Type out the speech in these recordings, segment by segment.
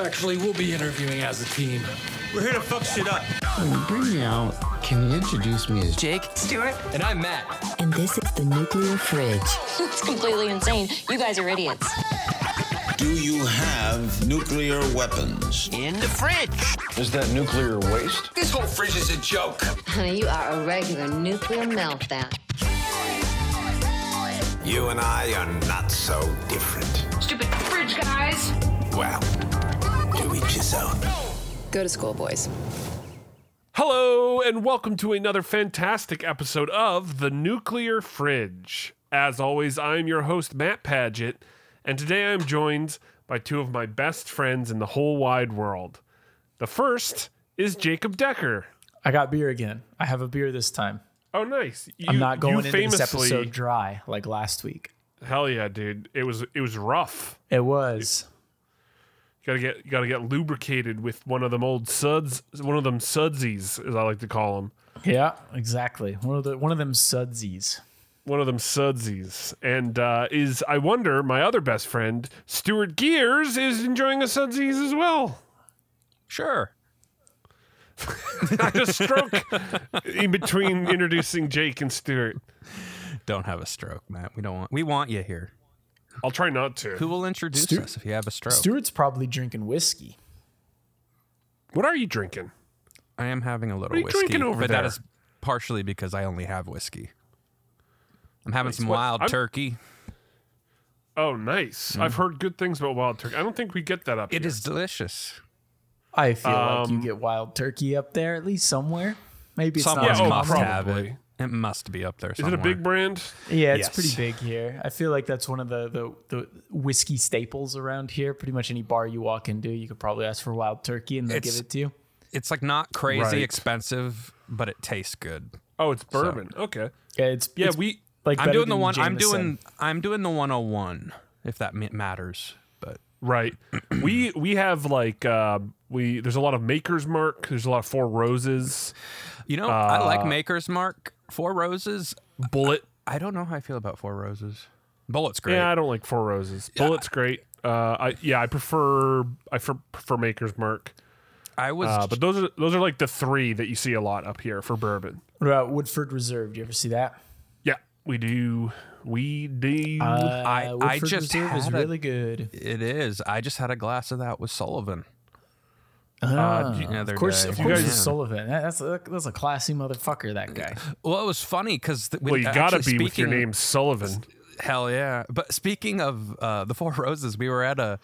Actually, we'll be interviewing as a team. We're here to fuck shit up. When you bring me out, can you introduce me as Jake, Stuart, And I'm Matt. And this is the nuclear fridge. it's completely insane. You guys are idiots. Do you have nuclear weapons? In the fridge. Is that nuclear waste? This whole fridge is a joke. Honey, you are a regular nuclear meltdown. You and I are not so different. Stupid fridge guys. Well, to each his own. Go to school, boys. Hello, and welcome to another fantastic episode of The Nuclear Fridge. As always, I'm your host, Matt Paget, and today I'm joined by two of my best friends in the whole wide world. The first is Jacob Decker. I got beer again. I have a beer this time. Oh, nice. You, I'm not going you into famously, this episode dry like last week. Hell yeah, dude! It was it was rough. It was. You gotta get you gotta get lubricated with one of them old suds, one of them sudsies, as I like to call them. Yeah, exactly. One of the one of them sudsies. one of them sudsies and uh, is i wonder my other best friend stuart gears is enjoying a sudsies as well Sure. i had a stroke in between introducing jake and stuart Don't have a stroke, Matt. We don't want. We want you here. I'll try not to Who will introduce Stu- us if you have a stroke? Stuart's probably drinking whiskey. what are you drinking I am having a little are you whiskey, drinking over but that there? is partially because I only have whiskey. I'm having some what- wild I'm- turkey. oh nice i've heard good things about wild turkey i don't think we get that up It here. is delicious. I feel like you Um, get wild turkey up there at least somewhere. Maybe it's Someone not. Yeah, oh, must have probably. It. It must be up there. is it a big brand Yeah, it's Yes. pretty big here. I feel like that's one of the, the the whiskey staples around here. Pretty much any bar you walk into, you could probably ask for wild turkey and they'll It's- give it to you. It's like not crazy Right. expensive, but it tastes good. oh it's bourbon okay Yeah, it's yeah it's we like I'm doing the than one. I'm doing. I'm doing the 101. If that matters, but Right. we we have like uh we there's a lot of Maker's Mark, there's a lot of Four Roses, you know, I like Uh, Maker's Mark. Four Roses. Bulleit. I don't know how I feel about Four Roses. Bulleit's great. Yeah, I don't like Four Roses. Bulleit's great. Uh I yeah, I prefer I prefer, prefer Maker's Mark. I was. Uh, but those are those are like the three that you see a lot up here for bourbon. What about Woodford Reserve? Do you ever see that? Yeah, we do. We do. Uh, I- I Woodford just Reserve is had a- really good. it is. I just had a glass of that with Sullivan. Ah, the of course, day. of course, guys- it's Sullivan. That- That's a, that's a classy motherfucker. That guy. Well, it was funny because well, you gotta be with your name Sullivan. Hell yeah! But speaking of uh, the Four Roses, we were at a,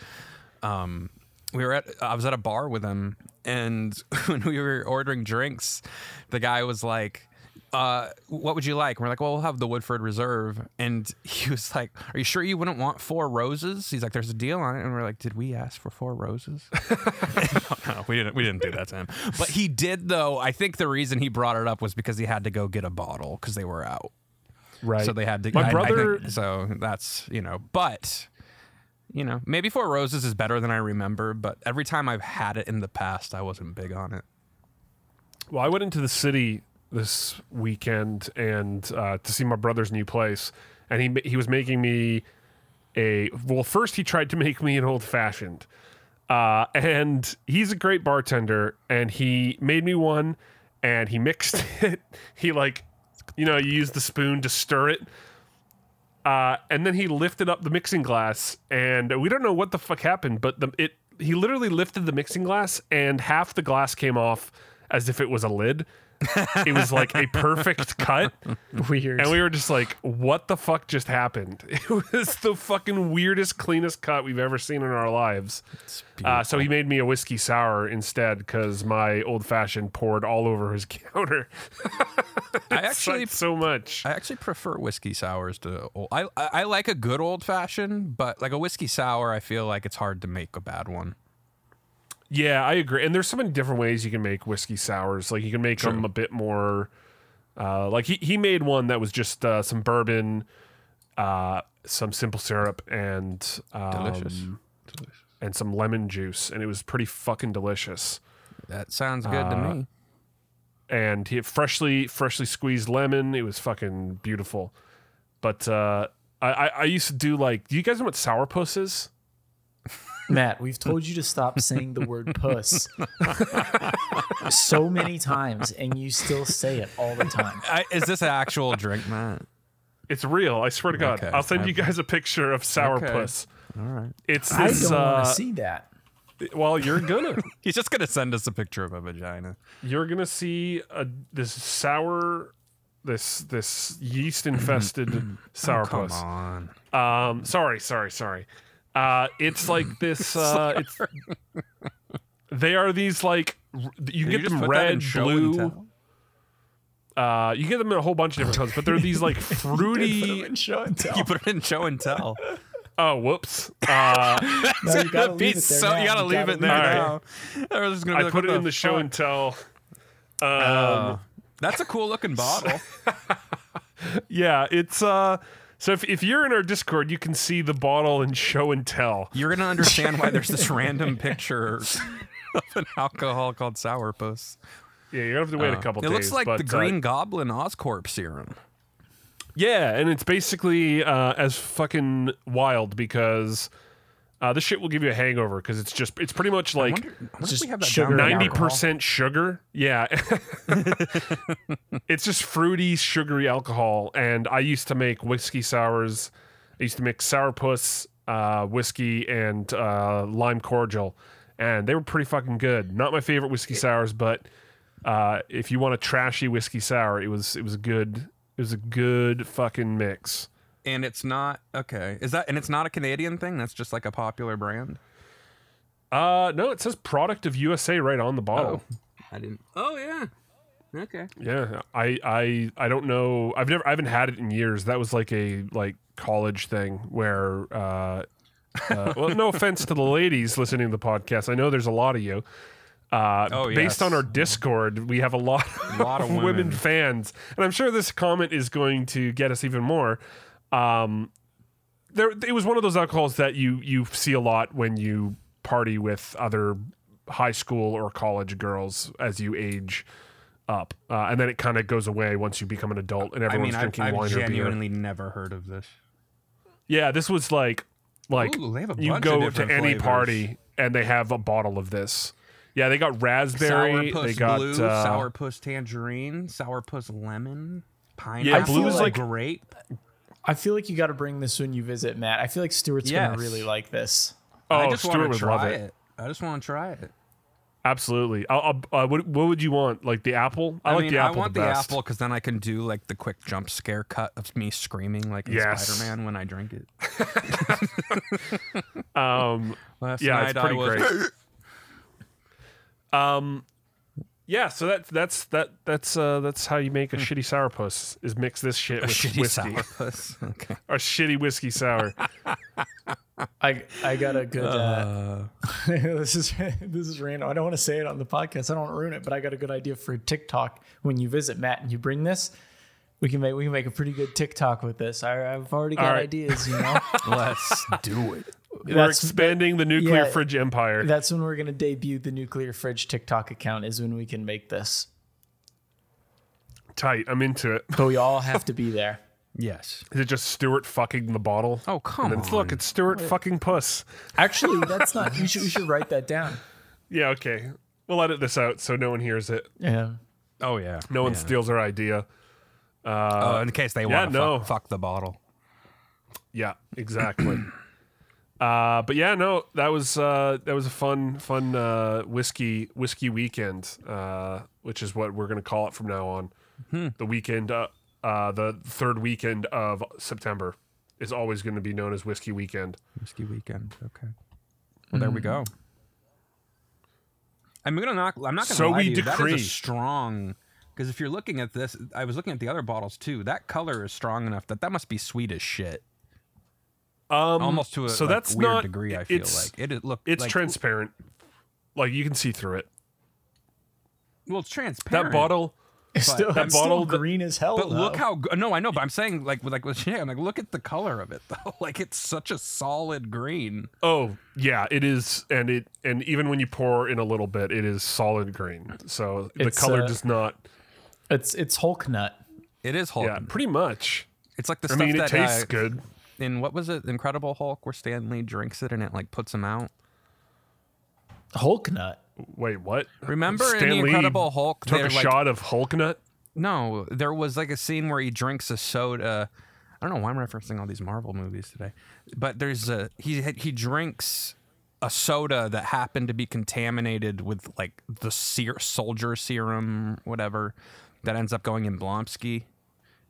um, we were at I was at a bar with him, and when we were ordering drinks, the guy was like, uh, "What would you like?" And we're like, "Well, we'll have the Woodford Reserve," and he was like, "Are you sure you wouldn't want four roses?" He's like, "There's a deal on it," and we're like, "Did we ask for four roses?" no, we didn't. We didn't do that to him, but he did though. I think the reason he brought it up was because he had to go get a bottle because they were out. Right. So they had to. My I- I brother think- so that's you know, but you know, maybe Four Roses is better than I remember. But every time I've had it in the past, I wasn't big on it. Well, I went into the city this weekend and uh, to see my brother's new place, and he he was making me a well. First, he tried to make me an old fashioned, uh, and he's a great bartender, and he made me one, and he mixed it. He like, you know, you use the spoon to stir it. Uh, and then he lifted up the mixing glass, and we don't know what the fuck happened, but the it he literally lifted the mixing glass, and half the glass came off as if it was a lid. It was like a perfect cut, Weird. and we were just like, "What the fuck just happened?" It was the fucking weirdest, cleanest cut we've ever seen in our lives. Uh, so he made me a whiskey sour instead because my old fashioned poured all over his counter. I actually, so much. I actually prefer whiskey sours to. old- I I like a good old fashioned, but like a whiskey sour, I feel like it's hard to make a bad one. Yeah, I agree. And there's so many different ways you can make whiskey sours. Like you can make them a bit more. Uh, like he he made one that was just uh, some bourbon, uh, some simple syrup, and um, Delicious. and some lemon juice, and it was pretty fucking delicious. That sounds good to Uh, me. And he had freshly freshly squeezed lemon. It was fucking beautiful. But uh, I, I I used to do like. Do you guys know what sourpuss is? Matt, we've told you to stop saying the word puss so many times, and you still say it all the time. I, is this an actual drink, Matt? It's real. I swear to God. Okay. I'll send you guys a picture of sourpuss. All right. It's I don't want uh, to see that. well, you're gonna. He's just gonna send us a picture of a vagina. you're gonna see a this sour, this this yeast infested sour puss. Come on. Um, sorry, sorry, sorry. Uh, it's like this. Uh, it's they are these like you Did get just them put that in red, blue. Uh, you get them in a whole bunch of different colors, but they're these like fruity. Show and tell. You put it in show and tell. Oh, whoops! Uh, No, you gotta leave it there so- now. you gotta leave it there leave it now. Or it's gonna be I like, put what it in the show fuck? and tell. Um, Oh. That's a cool looking bottle. yeah, it's uh. So if, if you're in our Discord, you can see the bottle and show and tell. You're gonna understand why there's this random picture of an alcohol called sourpuss. Yeah, you're gonna have to wait a Uh, couple it days. It looks like but, the uh, Green Goblin Oscorp serum. Yeah, and it's basically uh, as fucking wild because uh, this shit will give you a hangover because it's just it's pretty much like wonder, I wonder just we have that sugar down and in ninety percent sugar. Yeah, it's just fruity, sugary alcohol. And I used to make whiskey sours. I used to make sourpuss, uh, whiskey, and uh, lime cordial, and they were pretty fucking good. Not my favorite whiskey sours, but uh, if you want a trashy whiskey sour, it was it was a good it was a good fucking mix. And it's not okay. Is that and it's not a Canadian thing? That's just like a popular brand. Uh, no, it says product of USA right on the bottle. I didn't. Oh yeah. Okay. Yeah, I, I I don't know. I've never I haven't had it in years. That was like a like college thing where uh, uh well no offense to the ladies listening to the podcast. I know there's a lot of you. Uh, Oh, based on our Discord, we have a lot, a lot of women. women. fans, and I'm sure this comment is going to get us even more. Um, there, it was one of those alcohols that you you see a lot when you party with other high school or college girls as you age up, uh, and then it kind of goes away once you become an adult and I everyone's mean, I've, drinking I've wine or beer. I genuinely never heard of this. Yeah, this was like like Ooh, they have a you go to any flavors. party and they have a bottle of this. Yeah, they got raspberry. Sourpuss they got blue, uh, sourpuss tangerine, sourpuss lemon, pineapple. Yeah, blue is like- grape. I feel like you got to bring this when you visit Matt. I feel like Stuart's Yes. gonna really like this. Oh, I just Stuart want would to love try it. it. I just want to try it. Absolutely. I'll, I'll, uh, what, what would you want? Like the apple? I, I, like mean, the apple I want the, the, best. apple because then I can do like the quick jump scare cut of me screaming like in Yes. Spider-Man when I drink it. Um, Last yeah, night it's pretty I was, great. um, yeah. So that's that's that that's uh that's how you make a shitty sourpuss is mix this shit a with shitty whiskey. sourpuss. Okay. A shitty whiskey sour. I I got a good. Uh, this is this is random. I don't want to say it on the podcast. I don't want to ruin it, but I got a good idea for a TikTok. When you visit Matt and you bring this, we can make we can make a pretty good TikTok with this. I, I've already got All right. ideas. You know, Let's do it. We're That's- expanding the nuclear yeah. fridge empire. that's when we're gonna debut the nuclear fridge TikTok account. Is when we can make this. Tight. I'm into it. But we all have to be there. Yes. Is it just Stuart fucking the bottle? Oh come And then on. it's, look, it's Stuart fucking puss. Actually, that's not. You should we should write that down. Yeah, okay. We'll edit this out so no one hears it. Yeah. Oh yeah. No one yeah. steals our idea. Oh, in case they uh, yeah, want to no. fuck, fuck the bottle. Yeah, exactly. uh, but yeah, no, that was uh, that was a fun, fun uh, whiskey whiskey weekend, uh, which is what we're gonna call it from now on. Hmm. The weekend, uh, uh, the third weekend of September, is always going to be known as whiskey weekend. Whiskey weekend. Okay. Well, there we Mm. go. I'm gonna knock. I'm not gonna So lie we to you. Decree. is a strong. Because if you're looking at this, I was looking at the other bottles too. That color is strong enough that that must be sweet as shit. Um, Almost to a so like, that's weird not degree. I feel it's- like it. it look. It's like, transparent, like you can see through it. Well, it's transparent. That bottle, It's still, that it's bottle still green as hell. But look how. No, I know. But I'm saying like like with shit. I'm like, look at the color of it though. Like it's such a solid green. Oh yeah, it is, and it and even when you pour in a little bit, it is solid green. So the It's, color uh, does not. It's it's Hulk nut. It is Hulk. Yeah, pretty much. It's like the I stuff mean, it that tastes uh, good. In what was it, Incredible Hulk, where Stan Lee drinks it and it like puts him out. Hulk nut. Wait, what? Remember in Stan the Lee Incredible Hulk, Took they're a like- shot of Hulk nut. No, there was like a scene where he drinks a soda. I don't know why I'm referencing all these Marvel movies today, but there's a he he drinks a soda that happened to be contaminated with like the ser- soldier serum, whatever, that ends up going in Blonsky,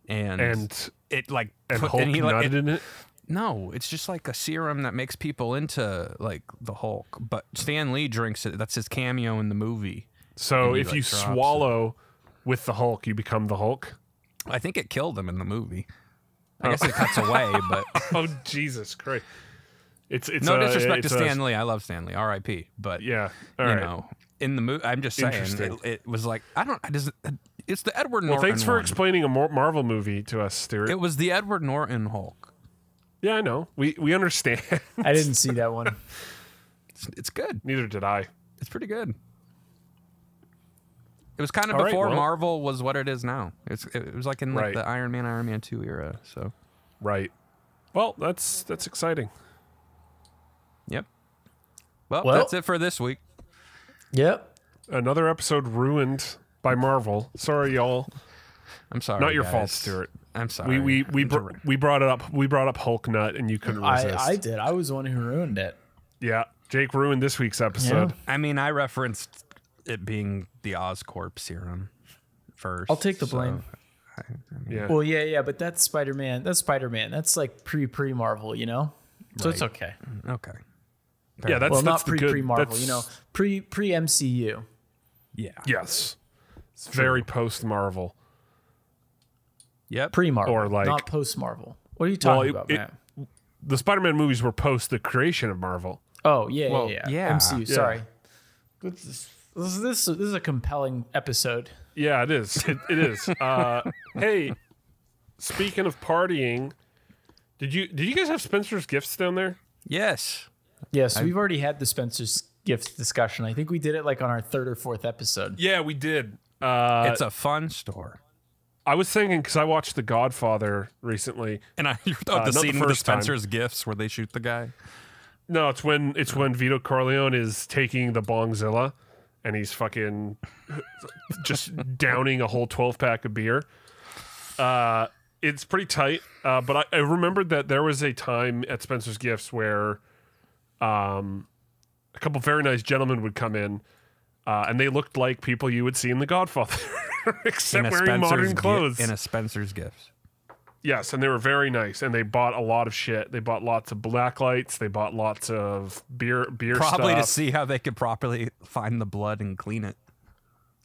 and And- it like And put- Hulk he, like, it- in it. No, it's just like a serum that makes people into like the Hulk. But Stan Lee drinks it. That's his cameo in the movie. So he, if like, you drops it. swallow with the Hulk, you become the Hulk. I think it killed him in the movie. I oh. guess it cuts away, but oh Jesus Christ! It's it's no a- disrespect to it's a- Stan Lee. I love Stan Lee. R.I.P. But Yeah, all you right. know, in the movie, I'm just saying, it, it was like I don't. Does it's the Edward Well, Norton. thanks for one. explaining a Marvel movie to us, Stuart. It was the Edward Norton Hulk. yeah, I know. We we understand. I didn't see that one. It's, it's good. Neither did I. It's pretty good. It was kind of All right, before well- Marvel was what it is now. It's it was like in like Right. the Iron Man, Iron Man two era. So Right. Well, that's that's exciting. yep. Well, Well- that's it for this week. Yep. Another episode ruined by Marvel. Sorry, y'all. I'm sorry. Not your guys. fault, Stuart. I'm sorry. We we we, br- we brought it up. We brought up Hulk Nut, and you couldn't resist. I, I did. I was the one who ruined it. yeah, Jake ruined this week's episode. I mean, I referenced it being the Oscorp serum first. I'll take the so- blame. Yeah. Well, yeah, yeah, but that's Spider Man. That's Spider Man. That's like pre pre Marvel, you know. So it's Right. okay. Okay. yeah, that's well, that's not pre pre Marvel, you know, pre pre MCU. Yeah. Yes. It's very post Marvel. Yep. Pre Marvel, Or, like- not post Marvel. What are you Well, talking it- about, it- Matt? The Spider-Man movies were post the creation of Marvel. Oh yeah, Well, yeah, yeah, yeah. MCU. Yeah. Sorry. This is, this this is a compelling episode. Yeah, it is. It, it is. Uh, hey, speaking of partying, did you did you guys have Spencer's gifts down there? Yes. Yes, we've already had the Spencer's gifts discussion. I think we did it like on our third or fourth episode. Yeah, we did. Uh, it's a fun store. I was thinking because I watched The Godfather recently. And I you Uh, the not the scene with the first time. Spencer's gifts where they shoot the guy. No, it's when it's when Vito Corleone is taking the Bongzilla, and he's fucking just downing a whole twelve pack of beer. Uh, it's pretty tight. Uh, but I, I remembered that there was a time at Spencer's Gifts where, um, a couple very nice gentlemen would come in, uh, and they looked like people you would see in The Godfather, except wearing Spencer's modern gi- clothes. in a Spencer's gifts. Yes, and they were very nice, and they bought a lot of shit. They bought lots of black lights. They bought lots of beer, beer Probably to see how they could properly find the blood and clean it.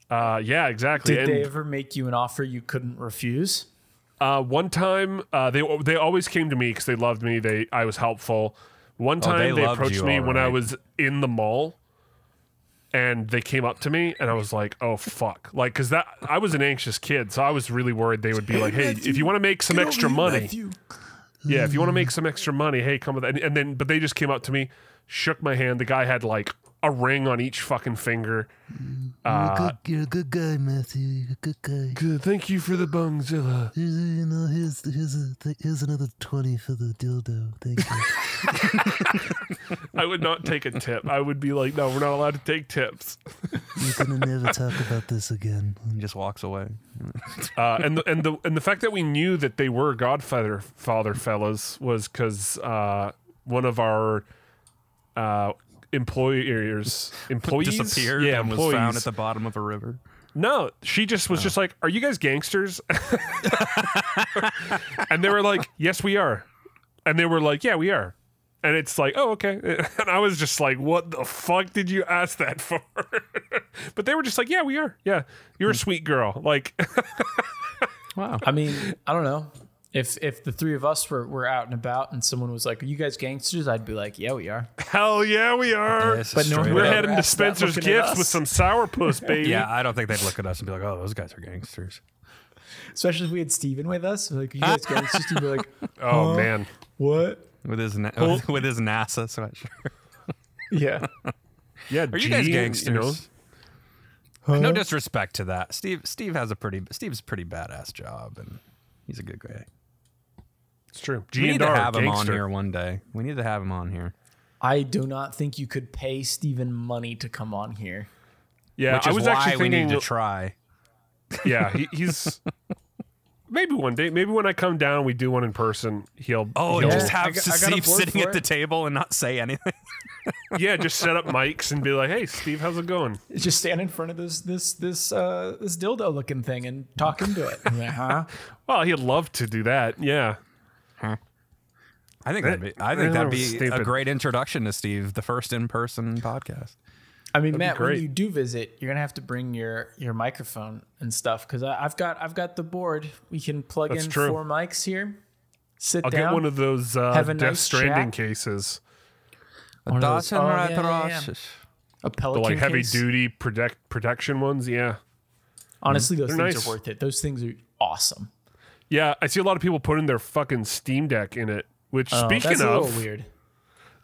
Uh, yeah, exactly. Did and they ever make you an offer you couldn't refuse? uh, one time, uh, they they always came to me because they loved me. They I was helpful. One time they they, approached me all when I was in the mall, and they came up to me, and I was like, "Oh fuck!" Like, because that I was an anxious kid, so I was really worried they would be like, "Hey, if you want to make some extra money, yeah, if you want to make some extra money, hey, come with that." And, and then, but they just came up to me, shook my hand. The guy had like a ring on each fucking finger. Uh, You're a good guy, Matthew. You're a good guy. good. Thank you for the bungzilla. Here's, you know, here's here's a here's another twenty for the dildo. Thank you. I would not take a tip. I would be like, no, we're not allowed to take tips. You're gonna never talk about this again. And just walks away. Uh, and the, and the and the fact that we knew that they were Godfather father fellas was because uh, one of our uh, employers employees Disappeared yeah, and was employees. found at the bottom of a river. No, she just was oh. just like, "Are you guys gangsters?" and they were like, "Yes, we are." And they were like, "Yeah, we are." And it's like, "Oh, okay." And I was just like, "What the fuck did you ask that for?" but they were just like, "Yeah, we are. Yeah, you're a hmm. sweet girl." Like, Wow. I mean, I don't know. If if the three of us were, were out and about and someone was like, "Are you guys gangsters?" I'd be like, "Yeah, we are." hell yeah, we are. Yes, But no we're would up. heading to Spencer's Gifts with us. some sourpuss, baby. Yeah, I don't think they'd look at us and be like, "Oh, those guys are gangsters." Especially if we had Steven with us. Like, you guys gangsters? He'd be like, Oh man. "What?" With his na- Well- with his NASA sweatshirt. Yeah. Yeah. Are you guys gangsters? You know, No disrespect to that. Steve Steve has a pretty Steve's a pretty badass job and he's a good guy. It's true. G we and need to R, have him on here one day. We need to have him on here. I do not think you could pay Steven money to come on here. Yeah, Which I is was why actually we need to try. yeah, he, he's maybe one day. Maybe when I come down, we do one in person. He'll Oh, he'll, and just have got- I got a Steve sitting at the table and not say anything. yeah, just set up mics and be like, "Hey, Steve, how's it going?" Just stand in front of this this this uh this dildo looking thing and talk into it. Like, huh? Well, he'd love to do that. Yeah, I think that'd be. I think that'd was be a great introduction to Steve, the first in-person podcast. I mean, be Matt, when you do visit, you're gonna have to bring your your microphone and stuff because I've got I've got the board. We can plug That's in true. four mics here. Sit I'll down. get one of those uh, have a Death nice Stranding chat. cases, One of those- Dawson oh, yeah, yeah, yeah. Ross. a the Pelican like heavy case. duty protect protection ones. Yeah, Honestly, those They're things nice. are worth it. Those things are awesome. Yeah. I see a lot of people putting their fucking Steam Deck in it. Which, Oh, speaking that's a of, little weird.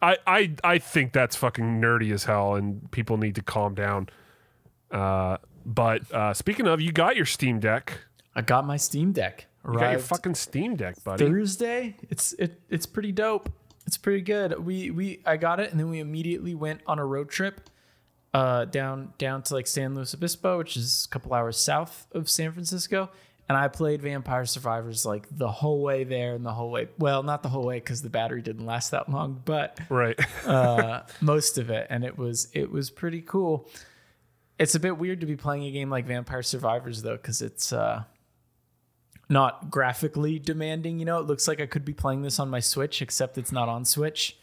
I, I I think that's fucking nerdy as hell, and people need to calm down. Uh, but uh, speaking of, you got your Steam Deck. I got my Steam Deck. You got your fucking Steam Deck, buddy. Thursday. It's it it's pretty dope. It's pretty good. We we I got it and then we immediately went on a road trip uh down down to like San Luis Obispo, which is a couple hours south of San Francisco. And I played Vampire Survivors like the whole way there and the whole way. Well, not the whole way because the battery didn't last that long, but Right. uh, most of it, and it was it was pretty cool. It's a bit weird to be playing a game like Vampire Survivors though, because it's uh, not graphically demanding. You know, it looks like I could be playing this on my Switch, except it's not on Switch.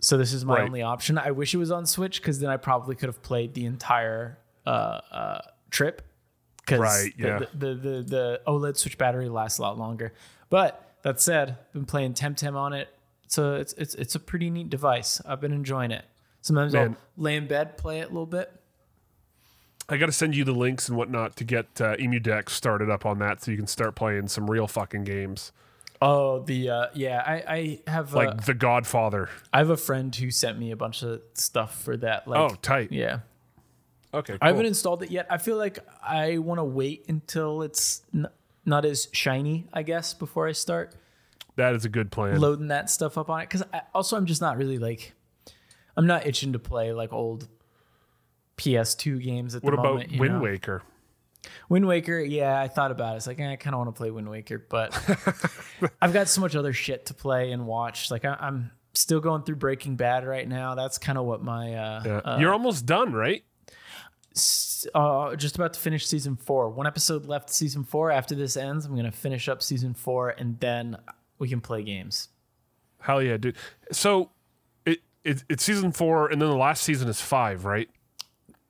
So this is my Right. only option. I wish it was on Switch because then I probably could have played the entire uh, uh, trip. Because Right, yeah. the, the, the the OLED Switch battery lasts a lot longer. But that said, I've been playing Temtem on it. So it's it's it's a pretty neat device. I've been enjoying it. Sometimes Man. I'll lay in bed, play it a little bit. I got to send you the links and whatnot to get uh, Emu Deck started up on that, so you can start playing some real fucking games Oh, the uh, yeah, I I have like uh, The Godfather. I have a friend who sent me a bunch of stuff for that. Like, oh, tight. yeah. Okay. I haven't installed it yet. I feel like I want to wait until it's n- not as shiny, I guess, before I start That is a good plan. loading that stuff up on it. Because also, I'm just not really like, I'm not itching to play like old PS2 games at what the about moment. you Wind know? Waker? Wind Waker, yeah, I thought about it. It's like eh, I kind of want to play Wind Waker, but I've got so much other shit to play and watch. Like I, I'm still going through Breaking Bad right now. That's kind of what my uh, Yeah. uh, You're almost done, right? Uh, just about to finish season four. One episode left, season four. After this ends, I'm gonna finish up season four, and then we can play games. Hell yeah, dude. So it, it it's season four, and then the last season is five, right?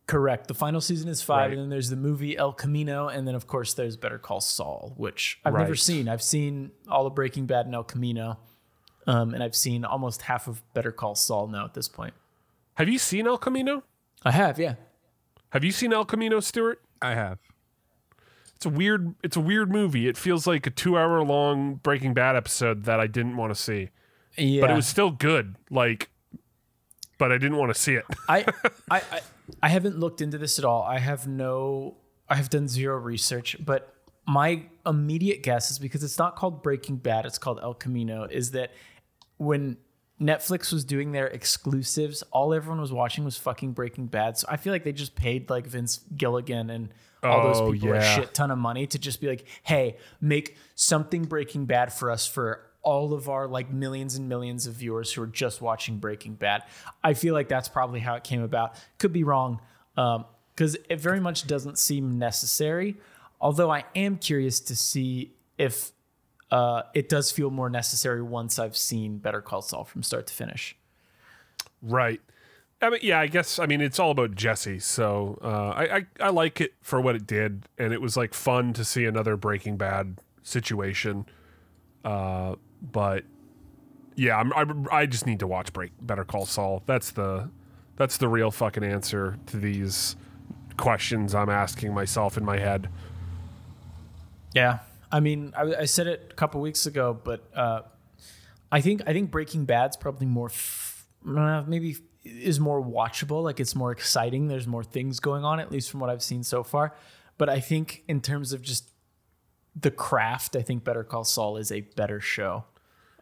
Correct. The final season is five, Right. and then there's the movie El Camino, and then of course there's Better Call Saul, which I've never seen. I've seen all of Breaking Bad and El Camino, um, and I've seen almost half of Better Call Saul now at this point. Have you seen El Camino? I have, yeah. Have you seen El Camino, Stuart? I have. It's a weird. It's a weird movie. It feels like a two-hour-long Breaking Bad episode that I didn't want to see, Yeah, but it was still good. Like, but I didn't want to see it. I, I, I, I haven't looked into this at all. I have no, I have done zero research, but my immediate guess is because it's not called Breaking Bad, it's called El Camino, is that when Netflix was doing their exclusives, all everyone was watching was fucking Breaking Bad. So I feel like they just paid like Vince Gilligan and all Oh, those people a yeah. shit ton of money to just be like, hey, make something Breaking Bad for us for all of our like millions and millions of viewers who are just watching Breaking Bad. I feel like that's probably how it came about. Could be wrong, um, because it very much doesn't seem necessary. Although I am curious to see if uh, it does feel more necessary once I've seen Better Call Saul from start to finish. Right. I mean, yeah, I guess. I mean, it's all about Jesse. So uh, I, I I like it for what it did, and it was like fun to see another Breaking Bad situation. Uh, but yeah, I'm, I I just need to watch Break Better Call Saul. That's the that's the real fucking answer to these questions I'm asking myself in my head. Yeah, I mean, I, I said it a couple weeks ago, but uh, I think I think Breaking Bad's probably more, f- uh, maybe is more watchable. Like it's more exciting. There's more things going on, at least from what I've seen so far. But I think in terms of just the craft, I think Better Call Saul is a better show.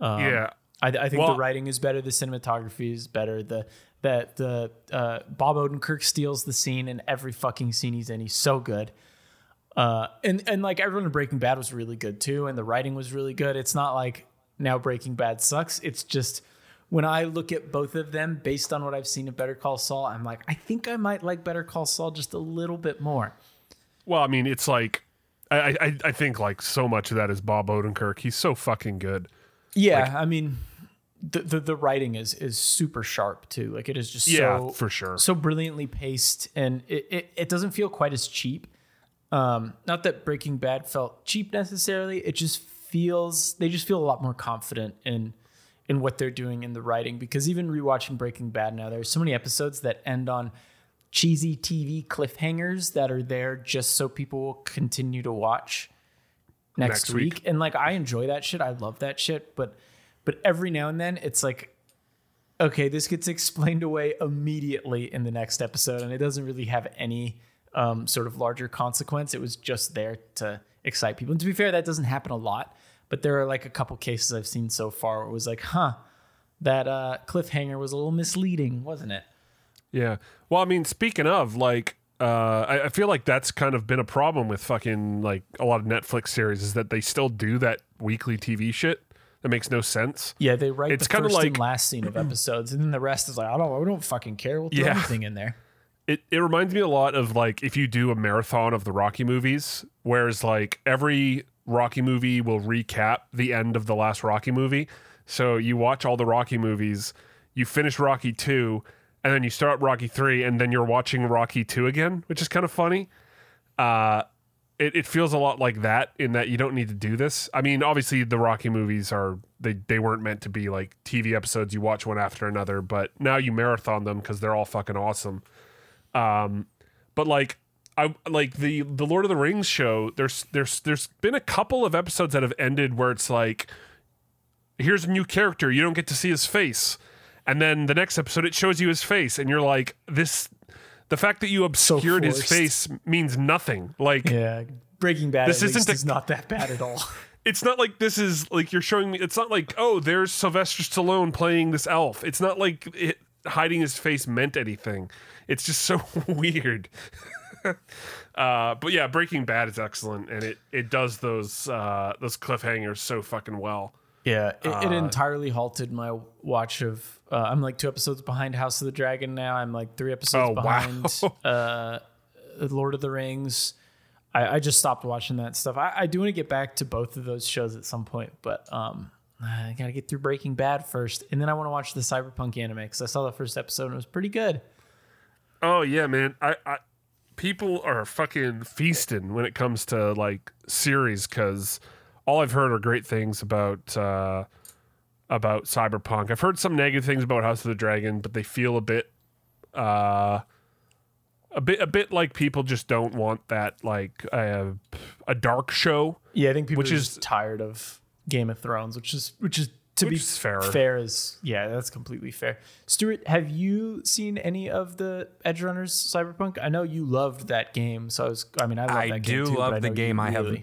Um, yeah, I, I think Well- the writing is better. The cinematography is better. The that the uh, Bob Odenkirk steals the scene in every fucking scene he's in. He's so good. Uh, and and like everyone in Breaking Bad was really good too, and the writing was really good. It's not like now Breaking Bad sucks. It's just when I look at both of them based on what I've seen of Better Call Saul, I'm like, I think I might like Better Call Saul just a little bit more. Well, I mean, it's like I, I I think like so much of that is Bob Odenkirk. He's so fucking good. Yeah, I mean, the, the the writing is is super sharp too. Like it is just Yeah, so for sure. so brilliantly paced, and it, it it doesn't feel quite as cheap. Um, not that Breaking Bad felt cheap necessarily. It just feels they just feel a lot more confident in in what they're doing in the writing. Because even rewatching Breaking Bad now, there's so many episodes that end on cheesy TV cliffhangers that are there just so people will continue to watch next, Next week. week. And like I enjoy that shit. I love that shit. But but every now and then it's like, okay, this gets explained away immediately in the next episode, and it doesn't really have any um, sort of larger consequence. It was just there to excite people. And to be fair, that doesn't happen a lot. But there are like a couple cases I've seen so far where it was like, huh, that uh, cliffhanger was a little misleading, wasn't it? Yeah. Well, I mean, speaking of like, uh, I, I feel like that's kind of been a problem with fucking like a lot of Netflix series is that they still do that weekly TV shit that makes no sense. Yeah, they write It's the first and like- last scene of episodes, and then the rest is like, I don't, we don't fucking care. We'll throw Yeah. anything in there. It it reminds me a lot of like if you do a marathon of the Rocky movies, whereas like every Rocky movie will recap the end of the last Rocky movie. So you watch all the Rocky movies, you finish Rocky 2, and then you start Rocky 3 and then you're watching Rocky 2 again, which is kind of funny. Uh it, it feels a lot like that in that you don't need to do this. I mean, obviously the Rocky movies are they they weren't meant to be like TV episodes you watch one after another, but now you marathon them because they're all fucking awesome. Um, but like I like the the Lord of the Rings show. There's there's there's been a couple of episodes that have ended where it's like, here's a new character, you don't get to see his face, and then the next episode it shows you his face, and you're like, this. The fact that you obscured his face means nothing. Like Yeah, Breaking Bad This isn't a- is not that bad at all. it's not like this is like you're showing me. It's not like oh, there's Sylvester Stallone playing this elf. It's not like it, hiding his face meant anything. It's just so weird. uh, but yeah, Breaking Bad is excellent, and it it does those uh, those cliffhangers so fucking well. Yeah, it, it Uh, entirely halted my watch of. Uh, I'm like two episodes behind House of the Dragon now. I'm like three episodes Oh, wow. behind uh, Lord of the Rings. I, I just stopped watching that stuff. I, I do want to get back to both of those shows at some point, but um, I gotta get through Breaking Bad first, and then I want to watch the Cyberpunk anime because I saw the first episode and it was pretty good. Oh yeah, man. I, I people are fucking feasting when it comes to like series because all I've heard are great things about uh, about Cyberpunk. I've heard some negative things about House of the Dragon, but they feel a bit uh, a bit a bit like people just don't want that like uh, a dark show. Yeah, I think people Which are is- tired of Game of Thrones, which is which is to Which be fair. Fair is yeah, that's completely fair. Stuart, have you seen any of the Edge Runners Cyberpunk? I know you loved that game, so I was. I mean, I love I that game do too, but love the game. I have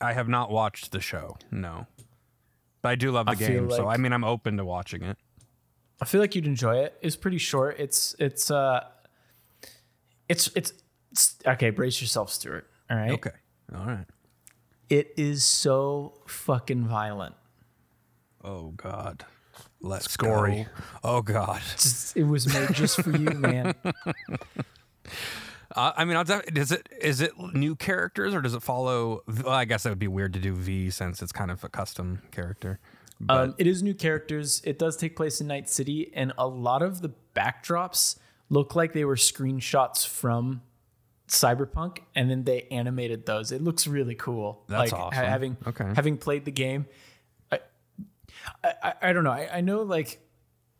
I have not watched the show. No, but I do love the I game. so I mean, I'm open to watching it. I feel like you'd enjoy it. It's pretty short. It's it's uh, it's it's, it's okay. Brace yourself, Stuart. All right. Okay. All right. It is so fucking violent. Oh God. Let's Gory. go. Oh God. It was made just for you, man. Uh, I mean, I'll def- is it is it new characters or does it follow? Well, I guess it would be weird to do V since it's kind of a custom character. But Um, it is new characters. It does take place in Night City, and a lot of the backdrops look like they were screenshots from Cyberpunk, and then they animated those. It looks really cool. That's like, ha- awesome. having Okay. having played the game, I, I, I don't know. I, I know like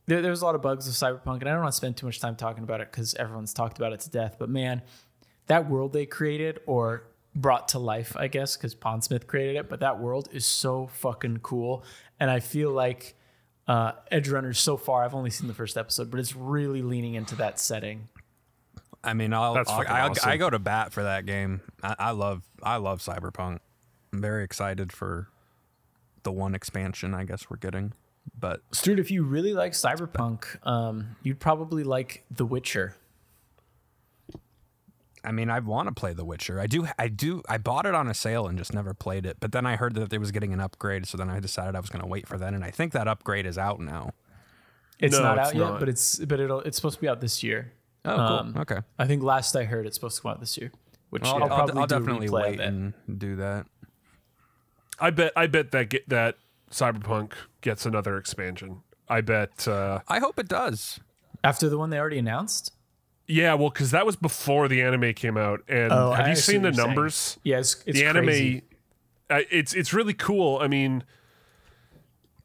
there, there's a lot of bugs with Cyberpunk, and I don't want to spend too much time talking about it because everyone's talked about it to death. But man, that world they created or brought to life, I guess, because Pondsmith created it. But that world is so fucking cool, and I feel like uh, Edge Runners so far. I've only seen the first episode, but it's really leaning into that setting. I mean, I'll, That's I'll fucking I, awesome. I go to bat for that game. I, I love I love Cyberpunk. I'm very excited for the one expansion. I guess we're getting, But Stuart, if you really like Cyberpunk, um, you'd probably like The Witcher. I mean, I want to play The Witcher. I do. I do. I bought it on a sale and just never played it. But then I heard that it was getting an upgrade, so then I decided I was going to wait for that. And I think that upgrade is out now. It's No, not it's out yet, but it's but it'll it's supposed to be out this year. Oh, cool. Um, okay. I think last I heard it's supposed to come out this year, which Well, I'll, I'll, probably I'll do a definitely wait and do that. I bet I bet that get, that Cyberpunk gets another expansion. I bet. Uh, I hope it does. after the one they already announced. yeah, well, because that was before the anime came out, and Oh, have I you seen the you're saying. numbers? Yeah, it's, it's the anime, uh, it's it's really cool. I mean,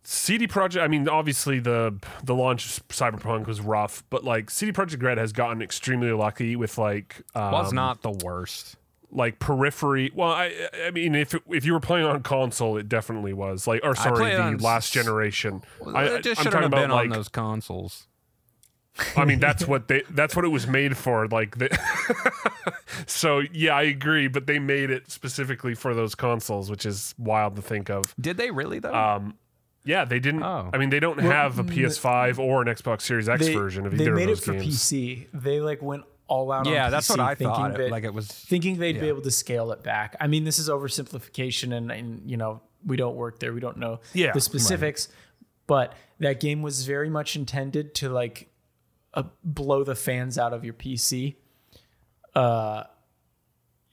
CD Projekt. I mean, obviously the the launch of Cyberpunk was rough, but like CD Projekt Red has gotten extremely lucky with like um, Was not the worst. Like periphery. Well, I I mean, if it, if you were playing on console, it definitely was like, or sorry, the on last s- generation. I, it just I'm shouldn't talking have about been like on those consoles. I mean, that's what they that's what it was made for. Like, the so yeah, I agree. But they made it specifically for those consoles, which is wild to think of. Did they really though? Um, yeah, they didn't. Oh. I mean, they don't have a PS5 or an Xbox Series X They, version of either of those games. they either made of it those for games. PC. They like went all out. yeah, that's what I thinking thought. that- like it was. thinking they'd be able to scale it back. I mean, this is oversimplification, and, and you know we don't work there, we don't know Yeah, the specifics. But that game was very much intended to like uh, blow the fans out of your PC. Uh,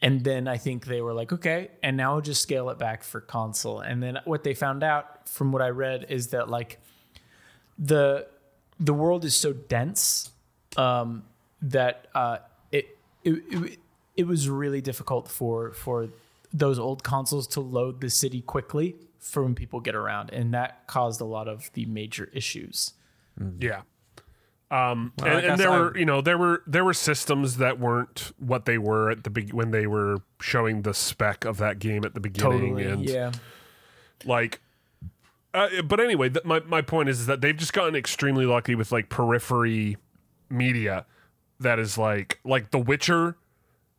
and then I think they were like, okay, and now we'll just scale it back for console. And then what they found out from what I read is that like the the world is so dense um, that uh, it, it it it was really difficult for for those old consoles to load the city quickly for when people get around, and that caused a lot of the major issues. Yeah. Um, Well, and, and there I- were, you know, there were there were systems that weren't what they were at the big when they were showing the spec of that game at the beginning, Totally, and yeah. like uh, but anyway th- my, my point is, is that they've just gotten extremely lucky with like periphery media that is like like the witcher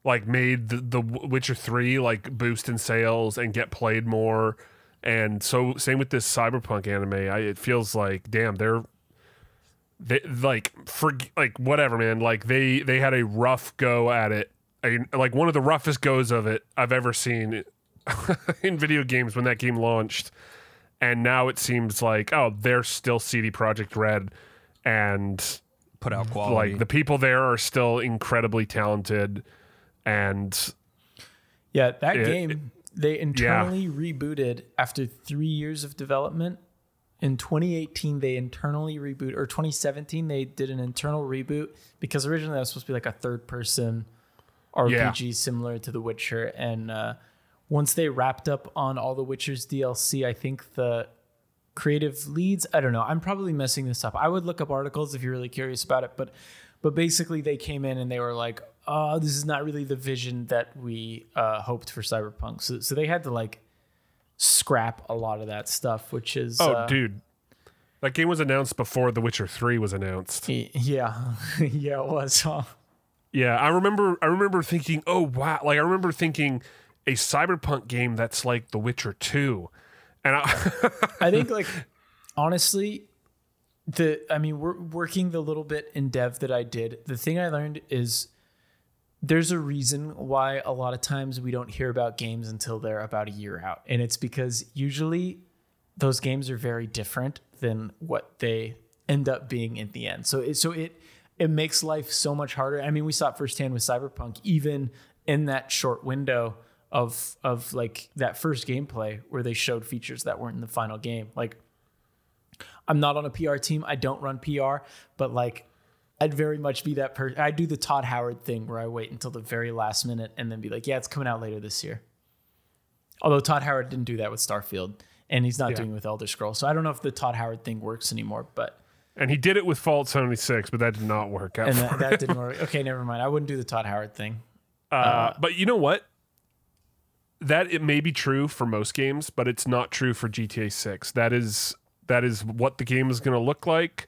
like made the, the witcher 3 like boost in sales and get played more. And so same with this cyberpunk anime. I, it feels like damn they're they like for like whatever man. Like they they had a rough go at it. I, like one of the roughest goes of it i've ever seen in video games when that game launched. And now it seems like oh they're still CD Projekt Red. And Put out quality. like the people there are still incredibly talented and Yeah, that It- game they internally rebooted after three years of development. In 2018, they internally reboot, or 2017, they did an internal reboot because originally that was supposed to be like a third-person RPG similar to The Witcher. And uh, once they wrapped up on all The Witcher's DLC, I think the creative leads i don't know i'm probably messing this up i would look up articles if you're really curious about it but but basically they came in and they were like oh this is not really the vision that we uh, hoped for cyberpunk so, so they had to like scrap a lot of that stuff which is oh uh, dude that game was announced before the witcher 3 was announced y- yeah yeah it was huh? Yeah, I remember. I remember thinking, "Oh wow!" Like I remember thinking a cyberpunk game that's like The Witcher Two, and I, I think like honestly, the I mean, we're working the little bit in dev that I did. The thing I learned is there's a reason why a lot of times we don't hear about games until they're about a year out, and it's because usually those games are very different than what they end up being in the end. So it, so it it makes life so much harder. I mean, we saw it firsthand with Cyberpunk, even in that short window of of like that first gameplay where they showed features that weren't in the final game. Like, I'm not on a PR team. I don't run PR, but like. I'd very much be that person. I do the Todd Howard thing where I wait until the very last minute and then be like, "Yeah, it's coming out later this year." Although Todd Howard didn't do that with Starfield, and he's not Yeah. doing it with Elder Scrolls, so I don't know if the Todd Howard thing works anymore. But and he did it with Fallout 76, but that did not work out. and that, that didn't work. Okay, never mind. I wouldn't do the Todd Howard thing. Uh, but you know what? That it may be true for most games, but it's not true for GTA 6. That is that is what the game is going to look like.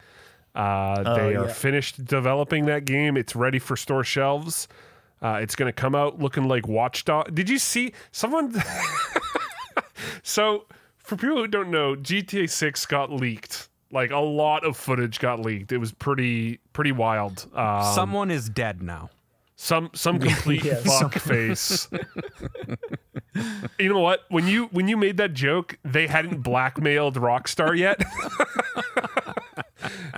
Uh, they are yeah. finished developing that game. It's ready for store shelves. Uh, it's going to come out looking like Watchdog. Did you see someone? so, for people who don't know, GTA 6 got leaked Like a lot of footage got leaked. It was pretty pretty wild. Um, Someone is dead now. some some complete Yeah, fuck face. you know what? When you when you made that joke, they hadn't blackmailed Rockstar yet.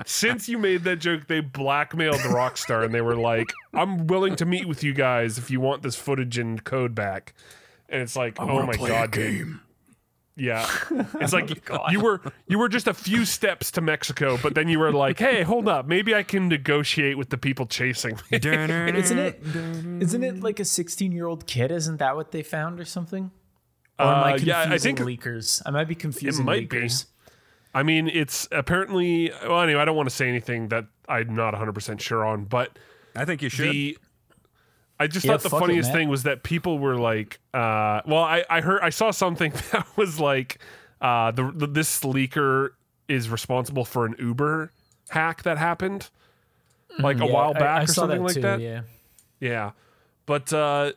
Since you made that joke, they blackmailed Rockstar and they were like, "I'm willing to meet with you guys if you want this footage and code back." And it's like, "Oh my god, dude." Yeah, it's like you were you were just a few steps to Mexico, but then you were like, "Hey, hold up, maybe I can negotiate with the people chasing me." Isn't it? Isn't it like a 16 year old kid? Isn't that what they found or something? Or am I Uh, yeah, I confusing think- leakers? I might be confusing it might be. leakers. I mean, it's apparently. Well, anyway, I don't want to say anything that I'm not 100 percent sure on, but I think you should. the. I just Yeah, thought the fuck it, funniest thing was that people were like, uh, well, I, I heard, I saw something that was like, uh, the, the this leaker is responsible for an Uber hack that happened like a Yeah, while back I or something that like too, that. Yeah. Yeah, but uh,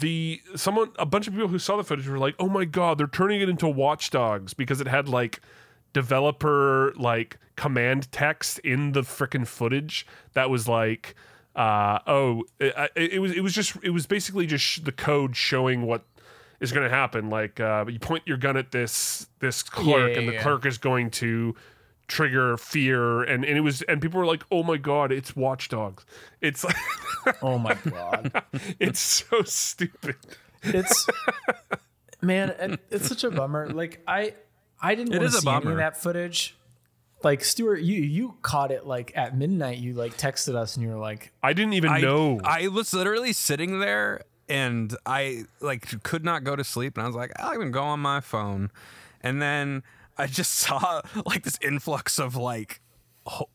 the someone a bunch of people who saw the footage were like, "Oh my god, they're turning it into Watch Dogs because it had like developer like command text in the freaking footage that was like." Uh, oh, it, it, it was it was just it was basically just sh- the code showing what is going to happen. Like uh, you point your gun at this this clerk, yeah, and the yeah. clerk is going to trigger fear, and, and it was and people were like, "Oh my god, it's Watch Dogs. It's like Oh my god. it's so stupid. It's man, it's such a bummer. Like I, I didn't It want to a see any of that footage. Like Stuart, you you caught it like at midnight. You like texted us and you were like, I didn't even I, know. I was literally sitting there and I like could not go to sleep and I was like, I'll even go on my phone. And then I just saw like this influx of like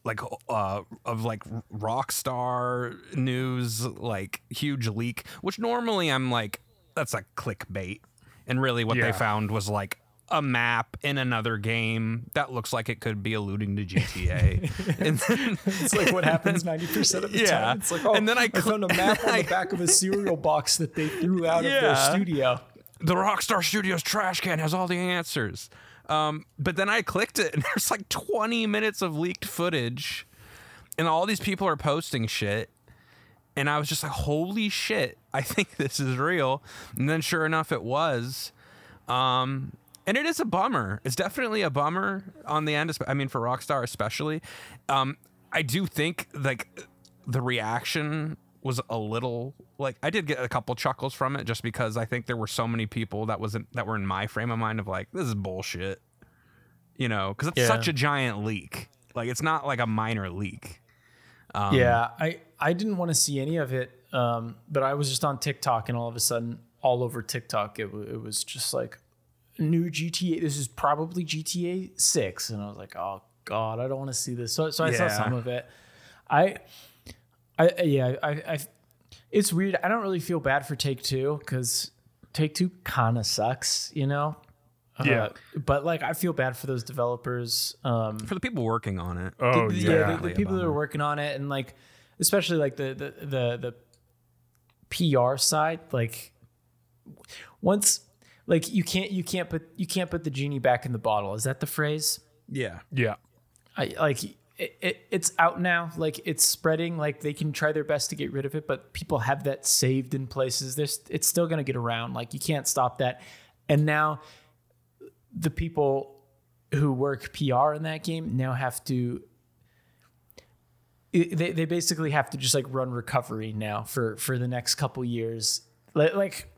like uh of like rockstar news like huge leak which normally i'm like that's like clickbait and really what Yeah. they found was like a map in another game that looks like it could be alluding to gta and then it's like what happens ninety percent of the Yeah. time. It's like, oh, And then I I found a map on the back of a cereal box that they threw out of their studio. the Rockstar Studios trash can has all the answers. Um, but then I clicked it, and there's like 20 minutes of leaked footage, and all these people are posting shit. And I was just like, holy shit, I think this is real. And then sure enough, it was. Um, and it is a bummer. It's definitely a bummer on the end. I mean, for Rockstar especially. Um, I do think like the reaction was a little like I did get a couple chuckles from it just because I think there were so many people that wasn't that were in my frame of mind of like this is bullshit. You know, because it's Yeah. such a giant leak. Like it's not like a minor leak. Um, yeah, I I didn't want to see any of it, um, but I was just on TikTok, and all of a sudden, all over TikTok, it, w- it was just like new GTA. This is probably GTA Six, and I was like, oh god, I don't want to see this. So so I saw some of it. I I yeah I I it's weird. I don't really feel bad for Take Two because Take Two kind of sucks, you know. Yeah. Uh, but like I feel bad for those developers. Um, For the people working on it. oh the, yeah. the- the, people that are working on it and like especially like the the the, the PR side like once like you can't you can't put you can't put the genie back in the bottle. Is that the phrase? Yeah. yeah. I like it, it it's out now. Like it's spreading. Like they can try their best to get rid of it but people have that saved in places. There's it's still going to get around. Like you can't stop that. And now the people who work PR in that game now have to they, they basically have to just like run recovery now for for the next couple years. Like, like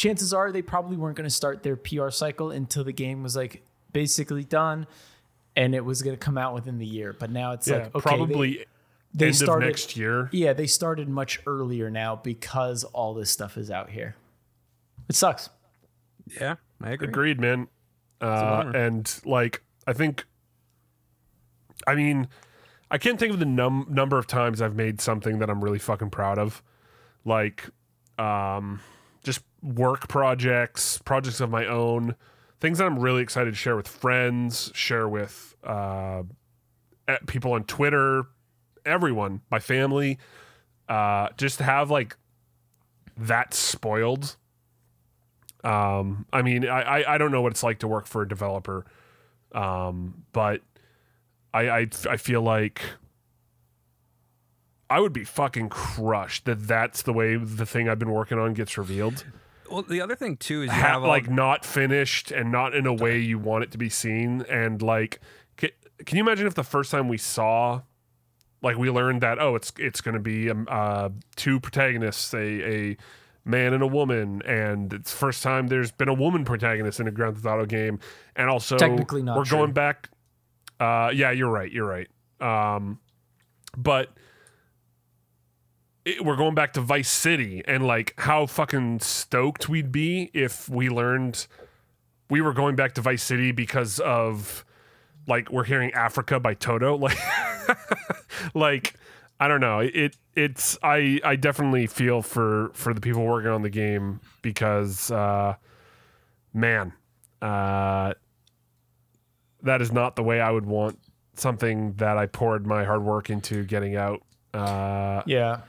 chances are they probably weren't going to start their PR cycle until the game was like basically done and it was going to come out within the year but now it's Yeah, like okay, probably they, they end started of next year. yeah they started much earlier now because all this stuff is out here it sucks Yeah. I agree. Agreed, man. Uh, and like, I think, I mean, I can't think of the num- number of times I've made something that I'm really fucking proud of, like, um, just work projects, projects of my own, things that I'm really excited to share with friends, share with uh, people on Twitter, everyone, my family. Uh, just have like that spoiled um, I mean, I, I I don't know what it's like to work for a developer, Um, but I, I I feel like I would be fucking crushed that that's the way the thing I've been working on gets revealed. Well, the other thing too is you Ha- have all- like not finished and not in a way you want it to be seen and like can, can you imagine if the first time we saw like we learned that oh it's it's going to be um, uh, two protagonists a a man and a woman and it's first time there's been a woman protagonist in a Grand Theft Auto game and also Technically not we're true. going back uh yeah you're right you're right um but it, we're going back to Vice City and like how fucking stoked we'd be if we learned we were going back to Vice City because of like we're hearing Africa by Toto. Like like I don't know. It it's I I definitely feel for for the people working on the game because uh man uh that is not the way I would want something that I poured my hard work into getting out. Uh Yeah.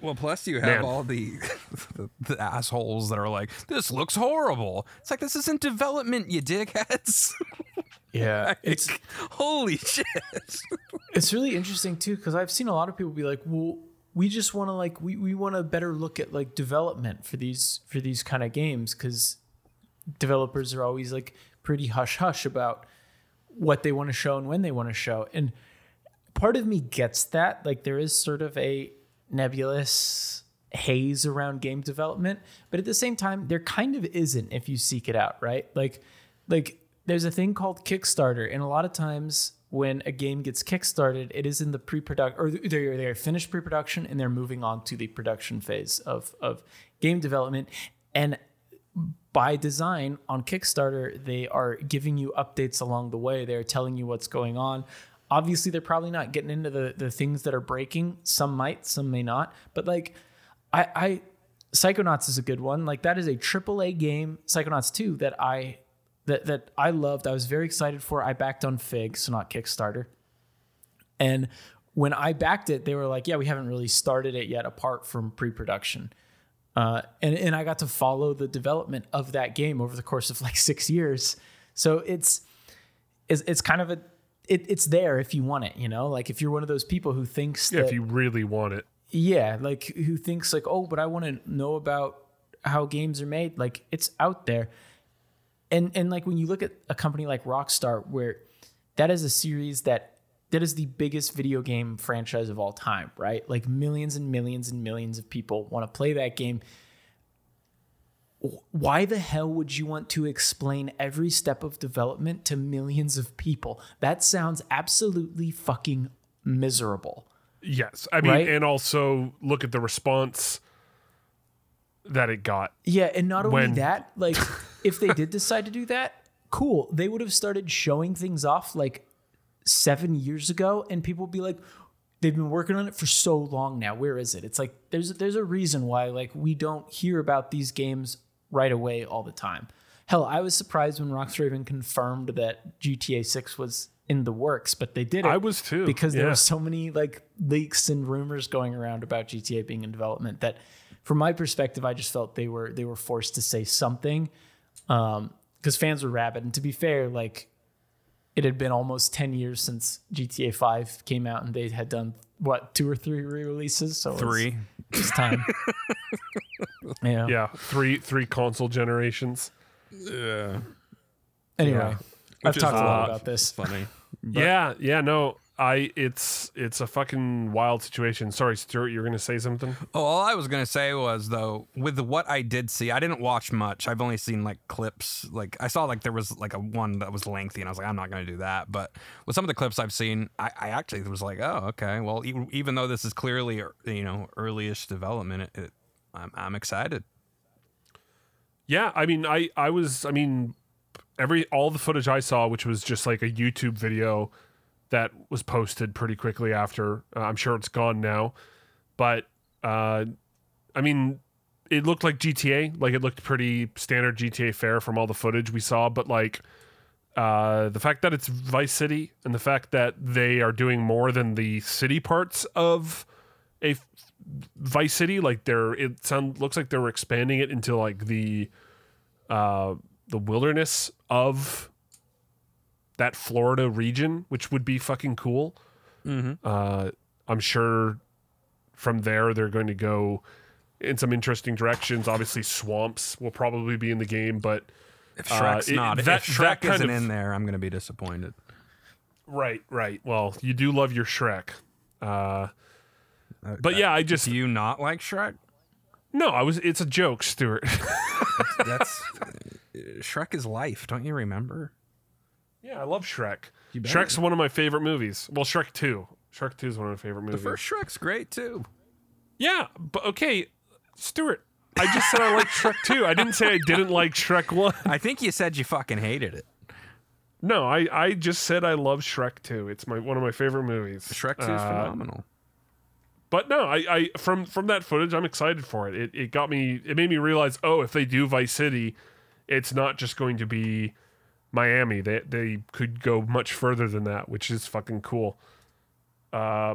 Well, plus you have Man. all the, the the assholes that are like, "This looks horrible." It's like this isn't development, you dickheads. Yeah. It's Holy shit! it's really interesting too because I've seen a lot of people be like, "Well, we just want to like we, we want to better look at like development for these for these kind of games because developers are always like pretty hush hush about what they want to show and when they want to show." And part of me gets that like there is sort of a nebulous haze around game development but at the same time there kind of isn't if you seek it out right like like there's a thing called kickstarter and a lot of times when a game gets kickstarted it is in the pre-production or they're, they're finished pre-production and they're moving on to the production phase of of game development and by design on Kickstarter, they are giving you updates along the way. They're telling you what's going on. Obviously, they're probably not getting into the the things that are breaking. Some might, some may not. But like, I, I Psychonauts is a good one. Like that is a AAA game, Psychonauts 2, that I that that I loved. I was very excited for. I backed on Fig, so not Kickstarter. And when I backed it, they were like, "Yeah, we haven't really started it yet, apart from pre-production." Uh, and and I got to follow the development of that game over the course of like six years. So it's it's, it's kind of a it, it's there if you want it, you know. Like if you're one of those people who thinks yeah that if you really want it yeah, like who thinks like, oh, but I want to know about how games are made. Like it's out there, and and like when you look at a company like Rockstar, where that is a series that that is the biggest video game franchise of all time, right? Like millions and millions and millions of people want to play that game. Why the hell would you want to explain every step of development to millions of people? That sounds absolutely fucking miserable. yes I mean Right? and also look at the response that it got Yeah, and not only that, like if they did decide to do that, cool. They would have started showing things off like seven years ago, and people would be like, they've been working on it for so long now. Where is it? It's like there's there's a reason why like we don't hear about these games right away all the time. Hell, I was surprised when Rockstar confirmed that GTA 6 was in the works, but they did it. I was too, because there yeah. were so many like leaks and rumors going around about GTA being in development that, from my perspective, I just felt they were they were forced to say something, Um, because fans were rabid. And to be fair, like it had been almost ten years since GTA Five came out, and they had done what two or three re-releases. So Three. it's time. yeah. yeah three three console generations Yeah. Anyway, Yeah. I've Which is, talked a lot uh, about this. Funny. yeah yeah no I it's it's a fucking wild situation sorry Stuart you're gonna say something Oh, all I was gonna say was though, with what I did see, I didn't watch much. I've only seen like clips. Like I saw like there was like a one that was lengthy, and I was like, I'm not gonna do that. But with some of the clips I've seen, I, I actually was like, oh, okay. Well, even, even though this is clearly you know earlyish development, it, it I'm I'm excited. Yeah, I mean, I I was, I mean, every all the footage I saw, which was just like a YouTube video that was posted pretty quickly after. Uh, I'm sure it's gone now, but uh, I mean, it looked like GTA. Like it looked pretty standard GTA fare from all the footage we saw, but like. Uh, the fact that it's Vice City and the fact that they are doing more than the city parts of a Vice City, like they're it sound looks like they're expanding it into like the uh the wilderness of that Florida region, which would be fucking cool. Mm-hmm. Uh, I'm sure from there they're going to go in some interesting directions. Obviously, swamps will probably be in the game, but If uh, Shrek's it- not, that- if that Shrek kind isn't of- in there, I'm going to be disappointed. right, right. Well, you do love your Shrek, uh, but yeah, I just Do you not like Shrek? no. I was. It's a joke, Stuart. That's Shrek is life. Don't you remember? yeah, I love Shrek. Shrek's one of my favorite movies. Well, Shrek Two. Shrek Two is one of my favorite movies. The first Shrek's great too. Yeah, but okay, Stuart. I just said I liked Shrek 2. I didn't say I didn't like Shrek 1. I think you said you fucking hated it. No, I, I just said I love Shrek 2. It's my one of my favorite movies. Shrek 2 is Uh, phenomenal. But no, I, I from from that footage, I'm excited for it. It it got me. It made me realize, oh, if they do Vice City, it's not just going to be Miami. They they could go much further than that, which is fucking cool. Uh,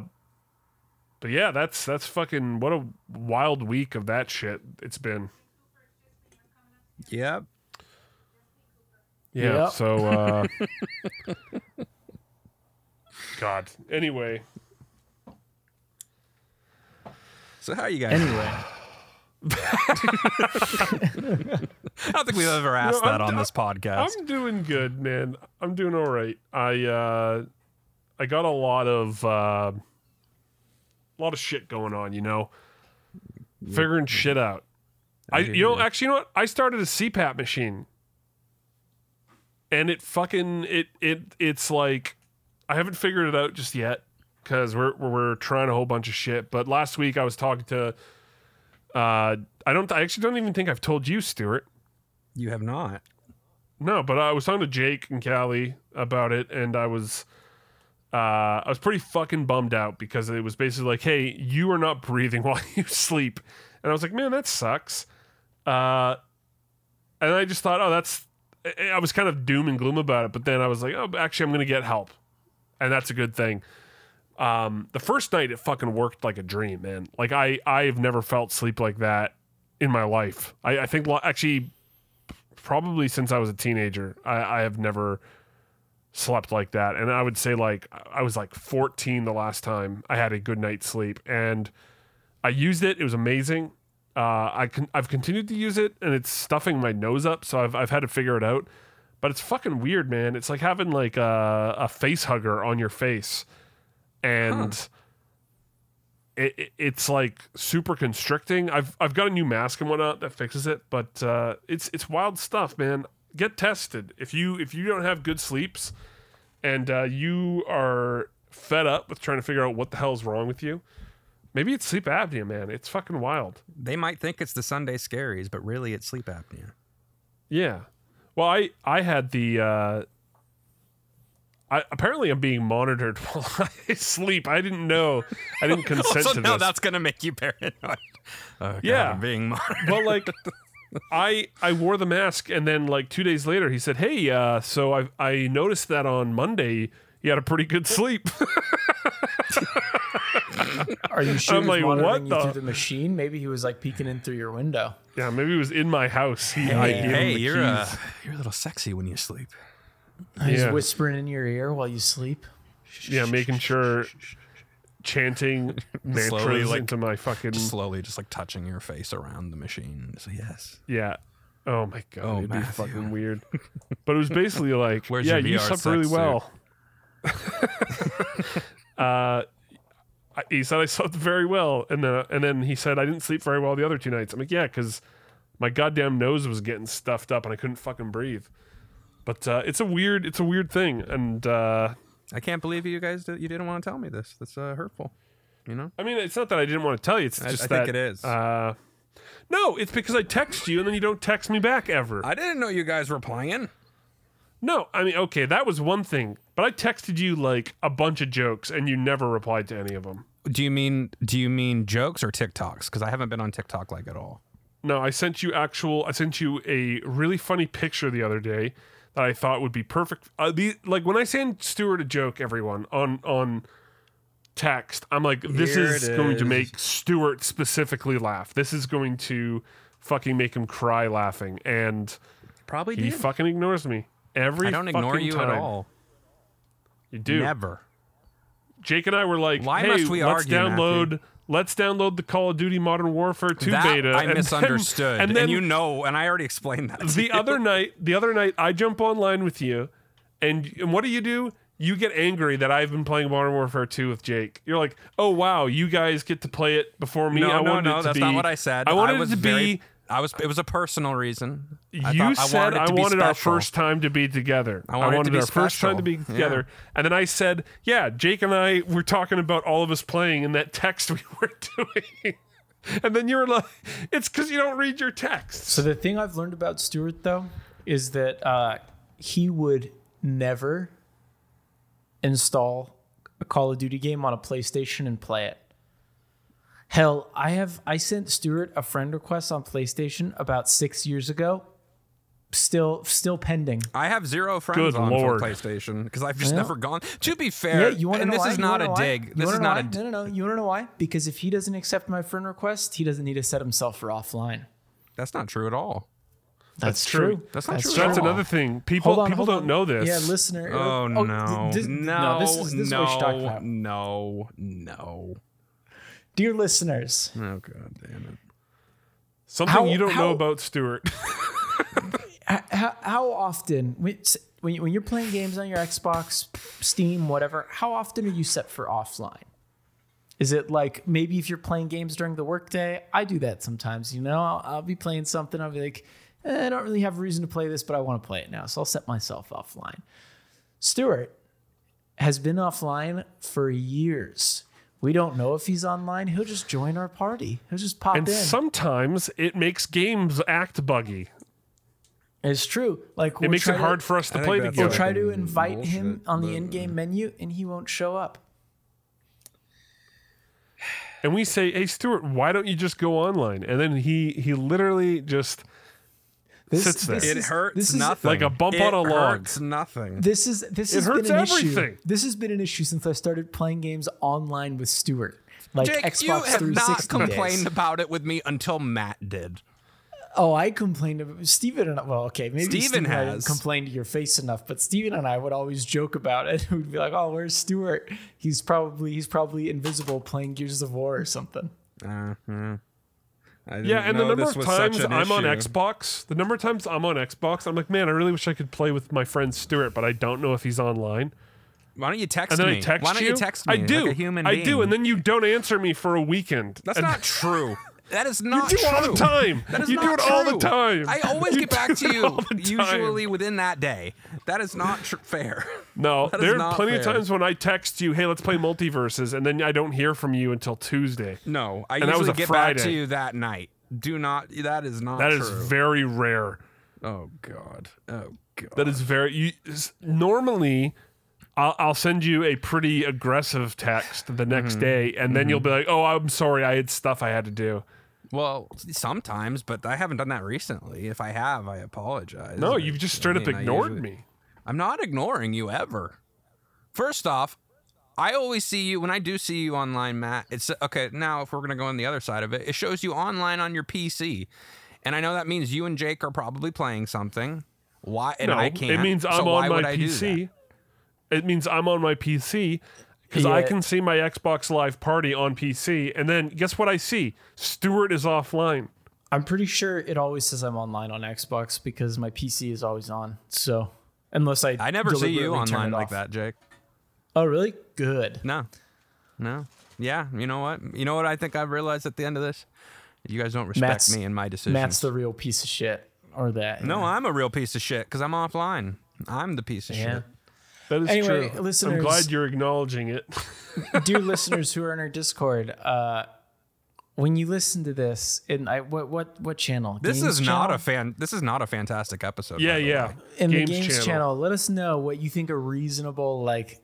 but yeah, that's that's fucking what a wild week of that shit it's been. Yep. Yeah. Yep. So, uh, God. Anyway, So how are you guys? Anyway, I don't think we've ever asked No, that I'm on d- this podcast. I'm doing good, man. I'm doing all right. I uh, I got a lot of uh, a lot of shit going on. You know, figuring shit out. I hear you know you. actually you know what I started a CPAP machine, and it fucking it it it's like I haven't figured it out just yet because we're we're trying a whole bunch of shit. But last week I was talking to. Uh, I don't. I actually don't even think I've told you, Stuart. you have not. No, but I was talking to Jake and Callie about it, and I was, uh, I was pretty fucking bummed out because it was basically like, "Hey, you are not breathing while you sleep," and I was like, "Man, that sucks." Uh, and I just thought, "Oh, that's." I- I was kind of doom and gloom about it, but then I was like, "Oh, actually, I'm going to get help," and that's a good thing. Um, the first night, it fucking worked like a dream, man. Like I, I've never felt sleep like that in my life. I, I think actually probably since I was a teenager. I, I have never slept like that. And I would say like I was like 14 the last time I had a good night's sleep. And I used it. It was amazing. Uh, I can, I've continued to use it and it's stuffing my nose up. So I've, I've had to figure it out. But it's fucking weird, man. It's like having like a, a face hugger on your face. And it, it- it's like super constricting. I've I've got a new mask and whatnot that fixes it, but uh, it's it's wild stuff, man. Get tested if you if you don't have good sleeps, and uh, you are fed up with trying to figure out what the hell's wrong with you. Maybe it's sleep apnea, man. It's fucking wild. They might think it's the Sunday scaries, but really it's sleep apnea. Yeah. Well, I I had the. Uh, I, apparently, I'm being monitored while I sleep. I didn't know. I didn't consent so to now this. that's gonna make you paranoid. Oh, God, Yeah. I'm being monitored. well like i i wore the mask and then like two days later he said hey uh so i i noticed that on monday you had a pretty good sleep are you sure I'm he was like, what you the- through the machine? Maybe he was like peeking in through your window. yeah maybe he was in my house he I Hey, hey, you're uh, you're a little sexy when you sleep. He's Yeah. whispering in your ear while you sleep. yeah making sure chanting mantras Slowly, like, into my fucking Just slowly, just like touching your face around the machine. So yes. yeah oh my god Oh, it'd be fucking weird but it was basically like Where's yeah you VR slept really suit? well uh he said I slept very well, and then and then he said I didn't sleep very well the other two nights. I'm like, yeah, because my goddamn nose was getting stuffed up and I couldn't fucking breathe. But uh, it's a weird, it's a weird thing, and uh, I can't believe you guys did, you didn't want to tell me this. That's uh, hurtful. You know. I mean, it's not that I didn't want to tell you. It's I- just I that think it is. Uh, no, it's because I text you and then you don't text me back ever. I didn't know you guys were playing. no, I mean, okay, that was one thing, but I texted you like a bunch of jokes and you never replied to any of them. Do you mean do you mean jokes or TikToks? Because I haven't been on TikTok like at all. No, I sent you actual. I sent you a really funny picture the other day that I thought would be perfect. Uh, the like when I send Stuart a joke, everyone on on text, I'm like, this is, it going to make Stuart specifically laugh. This is going to fucking make him cry laughing, and Probably he did. fucking ignores me every. I don't ignore fucking you time. at all. You do. Never. Jake and I were like, Why "Hey, must we let's argue, download." Matthew? Let's download the Call of Duty Modern Warfare 2 that beta. I and then- misunderstood, and and, then you know, and I already explained that. the other night, the other night, I jump online with you, and and what do you do? You get angry that I've been playing Modern Warfare 2 with Jake. You're like, "Oh wow, you guys get to play it before me." no, I no, no, that's be- not what I said. I wanted was it to very, be. I was. It was a personal reason. I you thought- I said wanted I wanted our first time to be together. I wanted it to be our first time to be special. together. And then I said, "Yeah, Jake and I were talking about all of us playing in that text we were doing." and then you were like, "It's because you don't read your text." So the thing I've learned about Stuart though is that uh, he would never install a Call of Duty game on a PlayStation and play it. Hell, I have I sent Stuart a friend request on PlayStation about six years ago. Still, still pending. I have zero friends Good on Lord. for PlayStation because I've just never gone. To be fair, Yeah, you want to and know this why? is You not wanna a know why? dig. You This wanna is know not why? a. no, no, no. You want to know why? Because if he doesn't accept my friend request, he doesn't need to set himself for offline. That's not true at all. That's, true. That's not true So at that's all. another thing. People Hold on, people hold don't on. know this. Yeah, listener. Oh, uh, no, th- no, this is this is what we should talk no, about. no, no. Dear listeners, Oh god damn it! Something How- you don't how- know about Stuart. how, how often when when you- when you're playing games on your Xbox, Steam, whatever, how often are you set for offline? Is it like maybe if you're playing games during the workday? I do that sometimes. You know, I'll, I'll be playing something. I'll be like, eh, I don't really have a reason to play this, but I want to play it now, so I'll set myself offline. Stuart has been offline for years. We don't know if he's online. He'll just join our party. He'll just pop and in. sometimes it makes games act buggy. It's true. Like It we'll makes try it to- hard for us to I play the game. We'll together. try to invite him on the in-game menu, and he won't show up. and we say, "Hey, Stuart, why don't you just go online?" And then he he literally just This, Sits there. this It is- hurts this is, nothing. Like a bump it on a log. Hurts nothing. This is this It has hurts been an issue. This has been an issue since I started playing games online with Stuart, like Jake, Xbox you have 360 not days. complained about it with me until Matt did. Oh, I complained about Steven and well, okay, maybe Steven Steven and I didn't has. complained to your face enough, but Steven and I would always joke about it. We'd be like, "Oh, where's Stuart? He's probably he's probably invisible playing Gears of War or something." Uh, yeah. I didn't yeah. And the number of times I'm on. Xbox, the number of times I'm on Xbox, I'm like, man, I really wish I could play with my friend Stuart, but I don't know if he's online. Why don't you text And then me? I text Why don't you. you text me? I do. Like a human I being? do, and then you don't answer me for a weekend. That's And- not true. That is not You do true. all the time. That is you do it all the time. I always You get back to you, usually within that day. That is not tr- fair. No, That is there are plenty of times when I text you, "Hey, let's play MultiVersus," and then I don't hear from you until Tuesday. No, I And that was usually a get back to you that night. Do not. That is not. That is true. very rare. Oh god. Oh god. That is very. You, normally, I'll, I'll send you a pretty aggressive text the next Mm-hmm. day, and then you'll be like, "Oh, I'm sorry, I had stuff I had to do." Well, sometimes, but I haven't done that recently. If I have, I apologize. No, you've just straight up mean, I ignored usually- me. I'm not ignoring you ever. First off, I always see you when I do see you online, Matt. It's okay. Now, if we're gonna go on the other side of it, it shows you online on your PC, and I know that means you and Jake are probably playing something. Why? And no, I can't. it means I'm why on my I? PC. It means I'm on my PC because I can see my Xbox Live Party on PC, and then guess what I see? Stuart is offline. I'm pretty sure it always says I'm online on Xbox because my PC is always on. So unless I I never see you online like that, Jake. Oh, really? Good. No, no. Yeah, you know what? You know what? I think I've realized at the end of this, you guys don't respect Matt's- me and my decisions. Matt's the real piece of shit, or that. no, yeah. I'm a real piece of shit because I'm offline. I'm the piece of Yeah. shit. That is Anyway, true. listeners- I'm glad you're acknowledging it. dear listeners who are in our Discord, uh, when you listen to this, and I what what what channel? This Games is not channel? a fan. This is not a fantastic episode. yeah, yeah. way. in Games the games channel. channel. Let us know what you think a reasonable like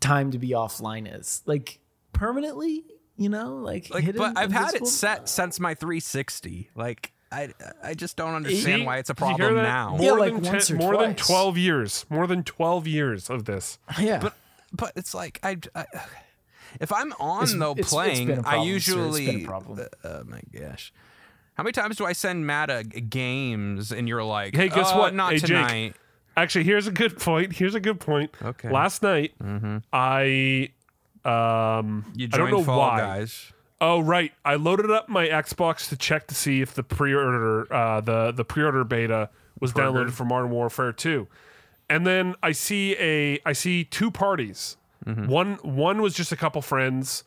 time to be offline is, like permanently. You know, like, Like, hidden, but I've had it set since my 360. Like, I I just don't understand See? why it's a Did you problem that? now. More Yeah, like than once or more than 12 years. More than 12 years of this. Yeah, But but it's like I. I if I'm on It's- though it's- it's playing, been a problem, I sir. It's been a usually. problem. Uh, oh my gosh. How many times do I send Matt a, games and you're like, Hey, guess "Uh, what? Not Hey, Jake. tonight. Actually, here's a good point. Here's a good point. Okay. Last night, I um You I don't joined know Fall why. Guys. Oh right, I loaded up my Xbox to check to see if the pre-order uh, the the pre-order beta was downloaded for Modern Warfare 2. And then I see a I see two parties. Mm-hmm. One one was just a couple friends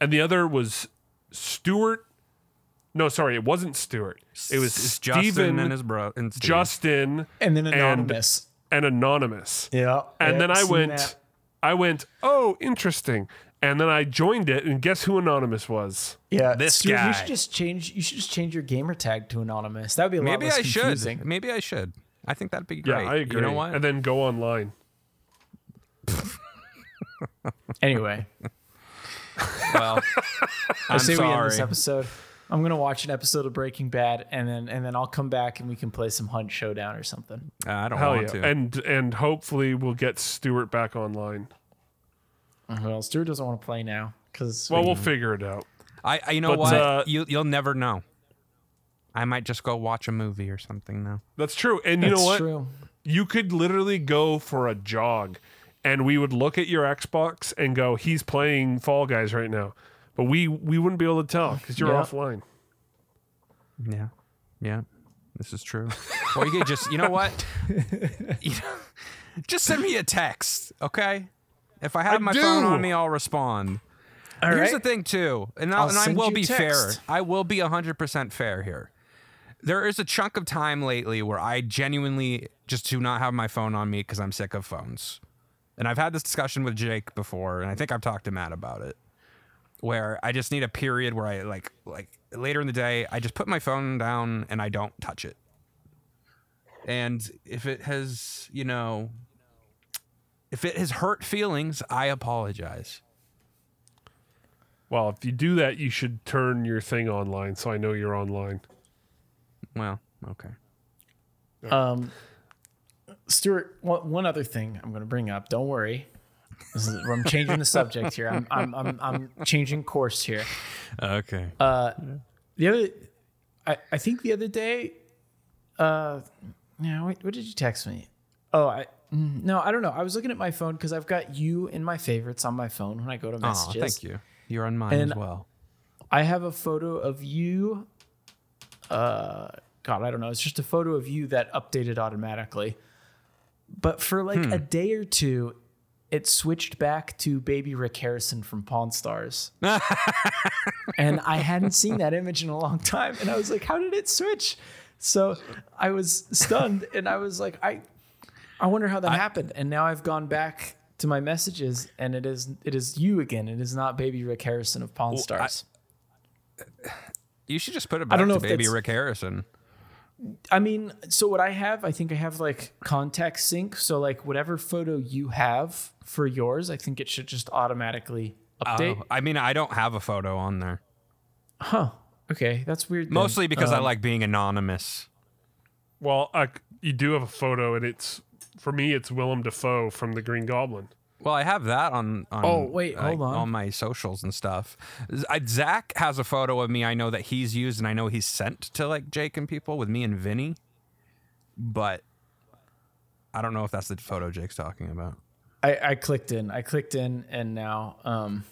and the other was Stuart No, sorry, it wasn't Stuart. It was It's Justin and his bro. And Steve. Justin And then anonymous. and, anonymous. yeah. And yeah, then I went that. I went, "Oh, interesting." And then I joined it and guess who anonymous was? Yeah, This Stuart, guy. You should just change. You should just change your gamer tag to anonymous. That would be a lot Maybe less I confusing. should. Maybe I should. I think that'd be great. Yeah. I agree. You know what? And then go online. Anyway, well, I I'm say we end this sorry. episode. I'm gonna watch an episode of Breaking Bad, and then and then I'll come back and we can play some Hunt Showdown or something. Uh, I don't Hell want yeah. to. And and hopefully we'll get Stuart back online. Well, Stuart doesn't want to play now because Well, we'll figure it out. I, I you know But, what? uh, you you'll never know. I might just go watch a movie or something now. That's true. And you know what? true. You could literally go for a jog and we would look at your Xbox and go, "He's playing Fall Guys right now." But we we wouldn't be able to tell cuz you're Yeah. offline. Yeah, yeah, this is true. or you could just, you know what? You know, just send me a text, okay? If I have I my phone on me, I'll respond. All Here's right. the thing, too, and, I'll, I'll and I will be fair. I will be 100% fair here. There is a chunk of time lately where I genuinely just do not have my phone on me because I'm sick of phones. And I've had this discussion with Jake before, and I think I've talked to Matt about it. Where I just need a period where I like like later in the day, I just put my phone down and I don't touch it. And if it has, you know, if it has hurt feelings, I apologize. Well, if you do that, you should turn your thing online so I know you're online. Well, okay. Um, Stuart, one, one other thing I'm going to bring up. Don't worry. This is, I'm changing the subject here. I'm, I'm, I'm, I'm changing course here. Okay. Uh, the other, I, I think the other day, uh, yeah, wait, what did you text me? Oh, I, no, I don't know. I was looking at my phone because I've got you in my favorites on my phone when I go to messages. Oh, thank you. You're on mine And- as well. I have a photo of you. Uh, God, I don't know. It's just a photo of you that updated automatically. But for like Hmm. a day or two, it switched back to baby Rick Harrison from Pawn Stars. and I hadn't seen that image in a long time. And I was like, how did it switch? So I was stunned and I was like, I I wonder how that happened. And now I've gone back to my messages and it is it is you again. It is not baby Rick Harrison of Pawn Well, I- Stars. You should just put it I back don't know to baby Rick Harrison. I mean, so what I have, I think I have like contact sync. So like whatever photo you have for yours, I think it should just automatically update. Oh, I mean, I don't have a photo on there. Huh. Okay, that's weird. then. Mostly because I Um, like being anonymous. Well, uh, you do have a photo, and it's for me, it's Willem Dafoe from The Green Goblin. Well, I have that on. on Oh, wait, like, hold on. On my socials and stuff. Z- I, Zach has a photo of me. I know that he's used, and I know he's sent to like Jake and people with me and Vinny. But I don't know if that's the photo Jake's talking about. I, I clicked in. I clicked in, and now um,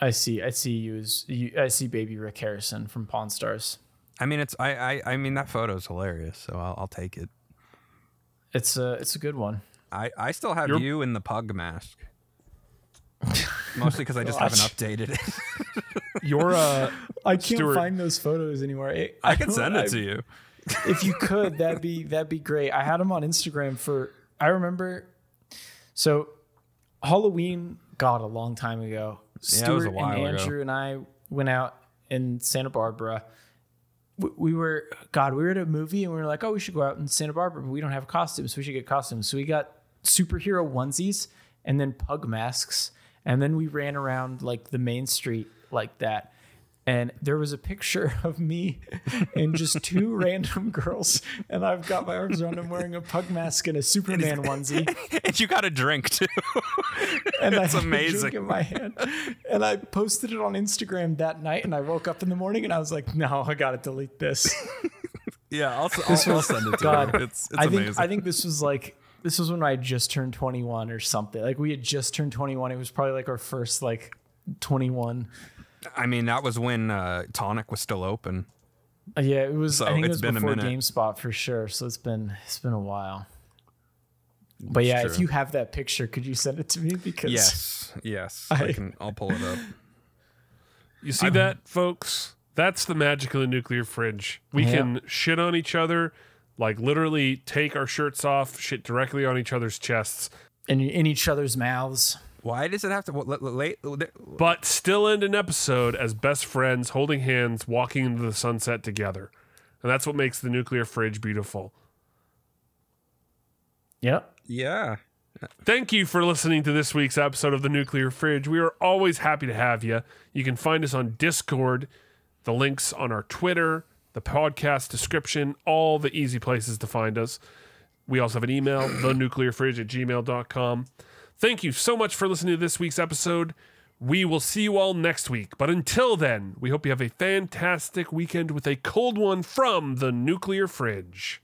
I see. I see you as you. I see baby Rick Harrison from Pawn Stars. I mean, it's I I, I mean that photo's hilarious, so I'll, I'll take it. It's a it's a good one. I I still have You're- you in the pug mask. Mostly because I just haven't updated it. Your uh, I can't Stuart- find those photos anymore. It- I can don't- send I- it to you. if you could, that'd be that'd be great. I had them on Instagram for I remember so Halloween God a long time ago. Yeah, it was a Stuart while and ago. Andrew and I went out in Santa Barbara. We, we were God, we were at a movie and we were like, oh, we should go out in Santa Barbara, but we don't have costumes, so we should get costumes. So we got superhero onesies and then pug masks, and then we ran around like the main street like that and there was a picture of me and just two random girls, and I've got my arms around them wearing a pug mask and a Superman onesie, and you got a drink too. and It's I had a amazing. drink in my hand, and I posted it on Instagram that night, and I woke up in the morning and I was like, no, I gotta delete this. Yeah, I'll, I'll, I'll send it to God, you. It's, it's I think amazing. I think this was like this was when I had just turned 21 or something. Like we had just turned 21. It was probably like our first like 21. I mean, that was when uh, Tonic was still open. Uh, yeah, it was. So I think it was been before minute. GameSpot for sure. So it's been it's been a while. But yeah, if you have that picture, could you send it to me? Because Yes, yes. I, I- can. I'll pull it up. You see that, folks? That's the magic of the nuclear fridge. We Yeah. can shit on each other, like literally take our shirts off, shit directly on each other's chests, in in each other's mouths. Why does it have to? What, let- late, but still end an episode as best friends, holding hands, walking into the sunset together. And that's what makes the nuclear fridge beautiful. Yep. yeah. Thank you for listening to this week's episode of The Nuclear Fridge. We are always happy to have you. You can find us on Discord, the links on our Twitter, the podcast description, all the easy places to find us. We also have an email, thenuclearfridge at gmail.com. Thank you so much for listening to this week's episode. We will see you all next week. But until then, we hope you have a fantastic weekend with a cold one from the Nuclear Fridge.